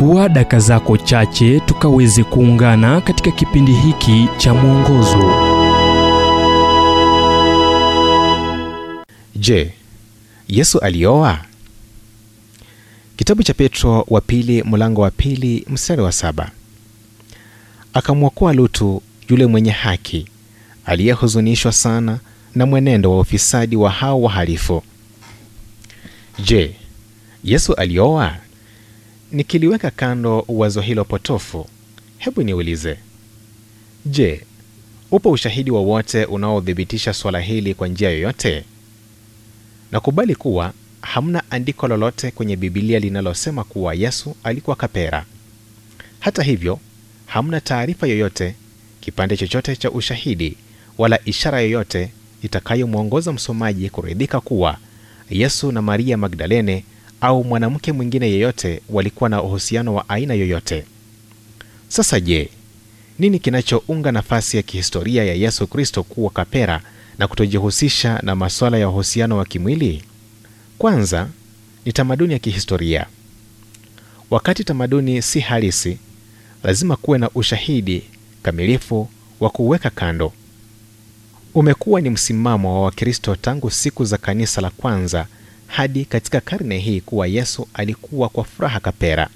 chukua daka zako chache tukaweze kuungana katika kipindi hiki cha mwongozo Je, Yesu alioa? Kitabu cha Petro wa pili mlango wa pili mstari wa saba. Akamwokoa Lutu yule mwenye haki aliyehuzunishwa sana na mwenendo wa ufisadi wa hao wahalifu. Je, Yesu alioa? Nikiliweka kando wazo hilo potofu, hebu niulize, je, upo ushahidi wowote unaothibitisha swala hili kwa njia yoyote? Nakubali kuwa hamna andiko lolote kwenye Bibilia linalosema kuwa Yesu alikuwa kapera. Hata hivyo, hamna taarifa yoyote, kipande chochote cha ushahidi wala ishara yoyote itakayomwongoza msomaji kuridhika kuwa Yesu na Maria Magdalene au mwanamke mwingine yeyote walikuwa na uhusiano wa aina yoyote. Sasa je, nini kinachounga nafasi ya kihistoria ya Yesu Kristo kuwa kapera na kutojihusisha na masuala ya uhusiano wa kimwili? Kwanza ni tamaduni ya kihistoria. Wakati tamaduni si halisi, lazima kuwe na ushahidi kamilifu wa kuweka kando. Umekuwa ni msimamo wa Wakristo tangu siku za kanisa la kwanza hadi katika karne hii kuwa Yesu alikuwa kwa furaha kapera.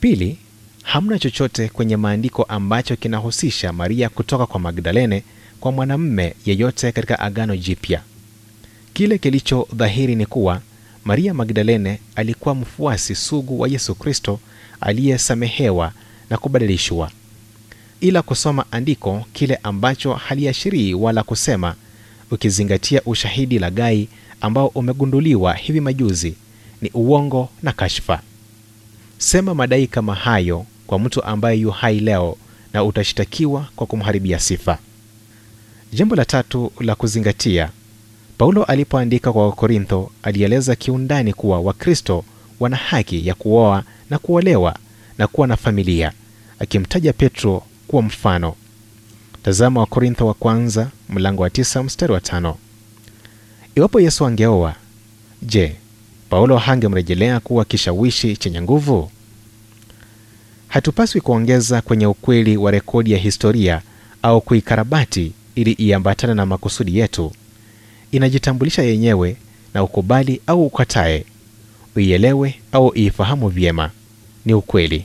Pili, hamna chochote kwenye maandiko ambacho kinahusisha Maria kutoka kwa Magdalene kwa mwanamume yeyote katika Agano Jipya. Kile kilicho dhahiri ni kuwa Maria Magdalene alikuwa mfuasi sugu wa Yesu Kristo aliyesamehewa na kubadilishwa. Ila kusoma andiko kile ambacho haliashirii wala kusema, ukizingatia ushahidi laghai ambao umegunduliwa hivi majuzi, ni uongo na kashfa. Sema madai kama hayo kwa mtu ambaye yu hai leo na utashitakiwa kwa kumharibia sifa. Jambo la tatu la kuzingatia, Paulo alipoandika kwa Wakorintho alieleza kiundani kuwa Wakristo wana haki ya kuoa na kuolewa na kuwa na familia, akimtaja Petro kuwa mfano. Tazama Wakorintho wa kwanza mlango wa tisa mstari wa tano. Iwapo Yesu angeoa, je, Paulo hangemrejelea kuwa kishawishi chenye nguvu? Hatupaswi kuongeza kwenye ukweli wa rekodi ya historia au kuikarabati ili iambatane na makusudi yetu. Inajitambulisha yenyewe na ukubali au ukatae, uielewe au iifahamu vyema, ni ukweli.